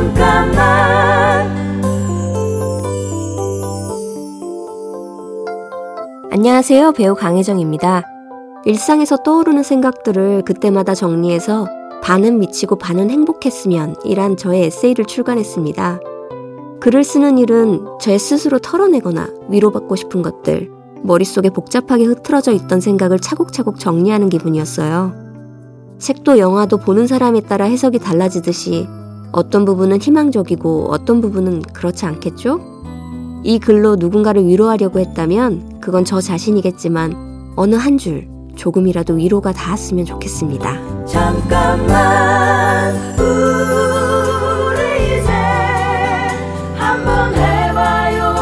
잠깐만 안녕하세요. 배우 강혜정입니다. 일상에서 떠오르는 생각들을 그때마다 정리해서 반은 미치고 반은 행복했으면 이란 저의 에세이를 출간했습니다. 글을 쓰는 일은 제 스스로 털어내거나 위로받고 싶은 것들, 머릿속에 복잡하게 흐트러져 있던 생각을 차곡차곡 정리하는 기분이었어요. 책도 영화도 보는 사람에 따라 해석이 달라지듯이 어떤 부분은 희망적이고 어떤 부분은 그렇지 않겠죠? 이 글로 누군가를 위로하려고 했다면 그건 저 자신이겠지만 어느 한 줄 조금이라도 위로가 닿았으면 좋겠습니다. 잠깐만 우리 이제 한번 해봐요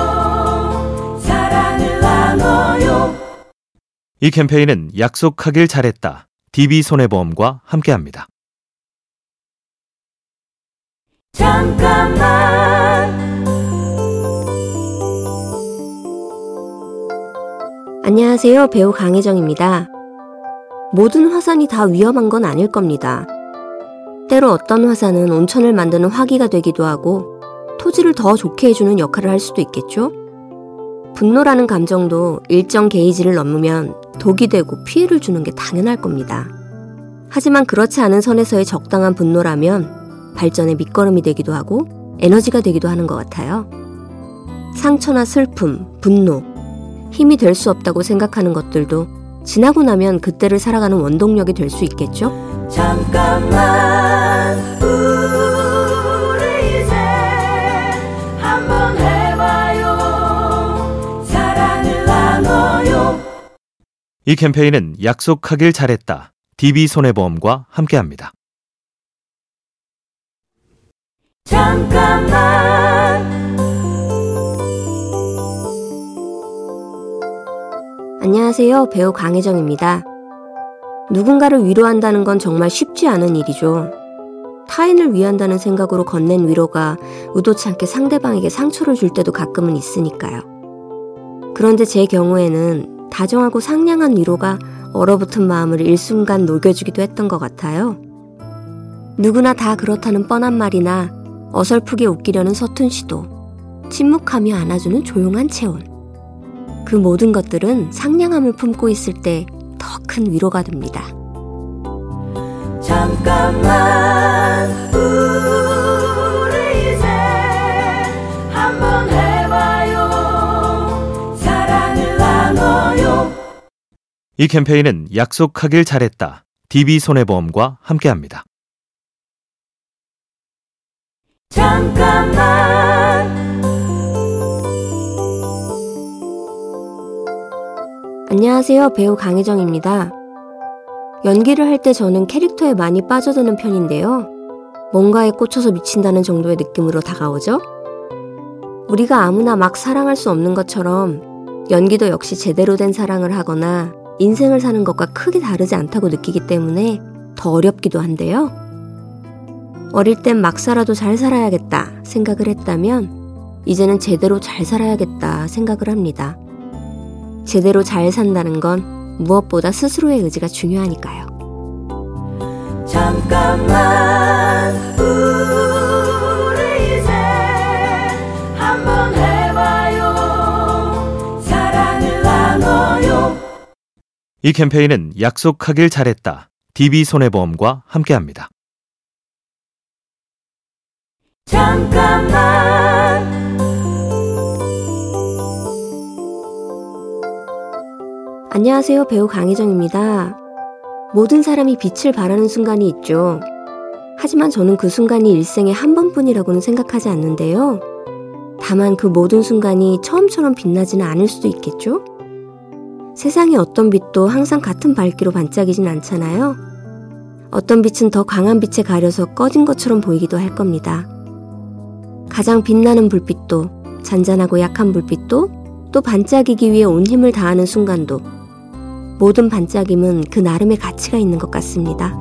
사랑을 나눠요 이 캠페인은 약속하길 잘했다. DB손해보험과 함께합니다. 잠깐만 안녕하세요. 배우 강혜정입니다. 모든 화산이 다 위험한 건 아닐 겁니다. 때로 어떤 화산은 온천을 만드는 화기가 되기도 하고 토지를 더 좋게 해주는 역할을 할 수도 있겠죠? 분노라는 감정도 일정 게이지를 넘으면 독이 되고 피해를 주는 게 당연할 겁니다. 하지만 그렇지 않은 선에서의 적당한 분노라면 발전의 밑거름이 되기도 하고 에너지가 되기도 하는 것 같아요. 상처나 슬픔, 분노, 힘이 될 수 없다고 생각하는 것들도 지나고 나면 그때를 살아가는 원동력이 될 수 있겠죠? 잠깐만 우리 이제 한번 해봐요 사랑을 나눠요 이 캠페인은 약속하길 잘했다. DB손해보험과 함께합니다. 잠깐만 안녕하세요. 배우 강혜정입니다. 누군가를 위로한다는 건 정말 쉽지 않은 일이죠. 타인을 위한다는 생각으로 건넨 위로가 의도치 않게 상대방에게 상처를 줄 때도 가끔은 있으니까요. 그런데 제 경우에는 다정하고 상냥한 위로가 얼어붙은 마음을 일순간 녹여주기도 했던 것 같아요. 누구나 다 그렇다는 뻔한 말이나 어설프게 웃기려는 서툰 시도, 침묵하며 안아주는 조용한 체온. 그 모든 것들은 상냥함을 품고 있을 때 더 큰 위로가 됩니다. 잠깐만 우리 이제 한번 해봐요 사랑을 나눠요 이 캠페인은 약속하길 잘했다. DB손해보험과 함께합니다. 잠깐만 안녕하세요. 배우 강혜정입니다. 연기를 할 때 저는 캐릭터에 많이 빠져드는 편인데요. 뭔가에 꽂혀서 미친다는 정도의 느낌으로 다가오죠? 우리가 아무나 막 사랑할 수 없는 것처럼 연기도 역시 제대로 된 사랑을 하거나 인생을 사는 것과 크게 다르지 않다고 느끼기 때문에 더 어렵기도 한데요. 어릴 땐 막 살아도 잘 살아야겠다 생각을 했다면 이제는 제대로 잘 살아야겠다 생각을 합니다. 제대로 잘 산다는 건 무엇보다 스스로의 의지가 중요하니까요. 잠깐만 우리 이제 한번 해봐요 사랑을 나눠요 이 캠페인은 약속하길 잘했다. DB손해보험과 함께합니다. 잠깐만 안녕하세요. 배우 강혜정입니다. 모든 사람이 빛을 발하는 순간이 있죠. 하지만 저는 그 순간이 일생에 한 번뿐이라고는 생각하지 않는데요. 다만 그 모든 순간이 처음처럼 빛나지는 않을 수도 있겠죠? 세상의 어떤 빛도 항상 같은 밝기로 반짝이진 않잖아요. 어떤 빛은 더 강한 빛에 가려서 꺼진 것처럼 보이기도 할 겁니다. 가장 빛나는 불빛도 잔잔하고 약한 불빛도 또 반짝이기 위해 온 힘을 다하는 순간도 모든 반짝임은 그 나름의 가치가 있는 것 같습니다.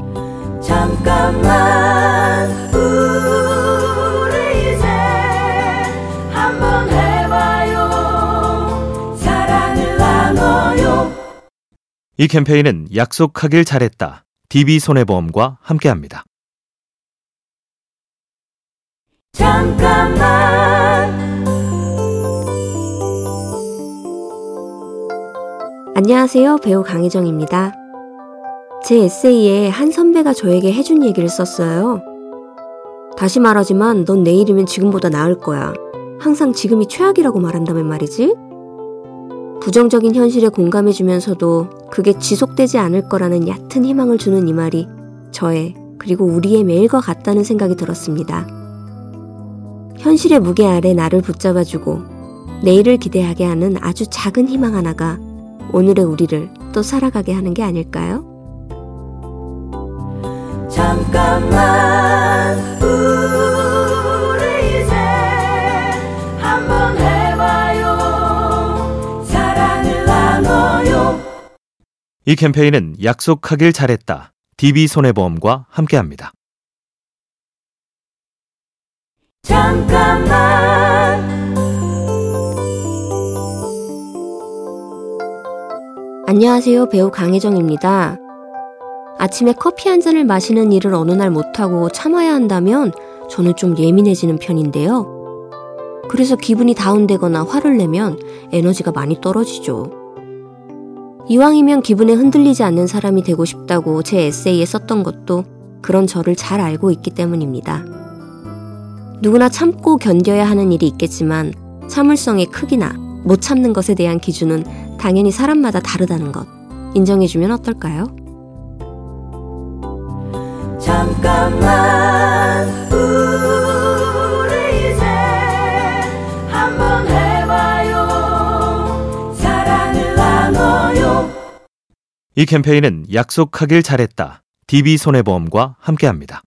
잠깐만 우리 이제 한번 해봐요 사랑을 나눠요 이 캠페인은 약속하길 잘했다. DB손해보험과 함께합니다. 잠깐만 안녕하세요. 배우 강혜정입니다. 제 에세이에 한 선배가 저에게 해준 얘기를 썼어요. 다시 말하지만 넌 내일이면 지금보다 나을 거야. 항상 지금이 최악이라고 말한다면 말이지. 부정적인 현실에 공감해주면서도 그게 지속되지 않을 거라는 얕은 희망을 주는 이 말이 저의 그리고 우리의 매일과 같다는 생각이 들었습니다. 현실의 무게 아래 나를 붙잡아주고 내일을 기대하게 하는 아주 작은 희망 하나가 오늘의 우리를 또 살아가게 하는 게 아닐까요? 잠깐만 우리 이제 한번 해봐요 사랑을 나눠요 이 캠페인은 약속하길 잘했다. DB손해보험과 함께합니다. 잠깐만 안녕하세요. 배우 강혜정입니다. 아침에 커피 한 잔을 마시는 일을 어느 날 못하고 참아야 한다면 저는 좀 예민해지는 편인데요. 그래서 기분이 다운되거나 화를 내면 에너지가 많이 떨어지죠. 이왕이면 기분에 흔들리지 않는 사람이 되고 싶다고 제 에세이에 썼던 것도 그런 저를 잘 알고 있기 때문입니다. 누구나 참고 견뎌야 하는 일이 있겠지만 참을성의 크기나 못 참는 것에 대한 기준은 당연히 사람마다 다르다는 것 인정해주면 어떨까요? 잠깐만 우리 이제 한번 해봐요 사랑을 나눠요 이 캠페인은 약속하길 잘했다. DB손해보험과 함께합니다.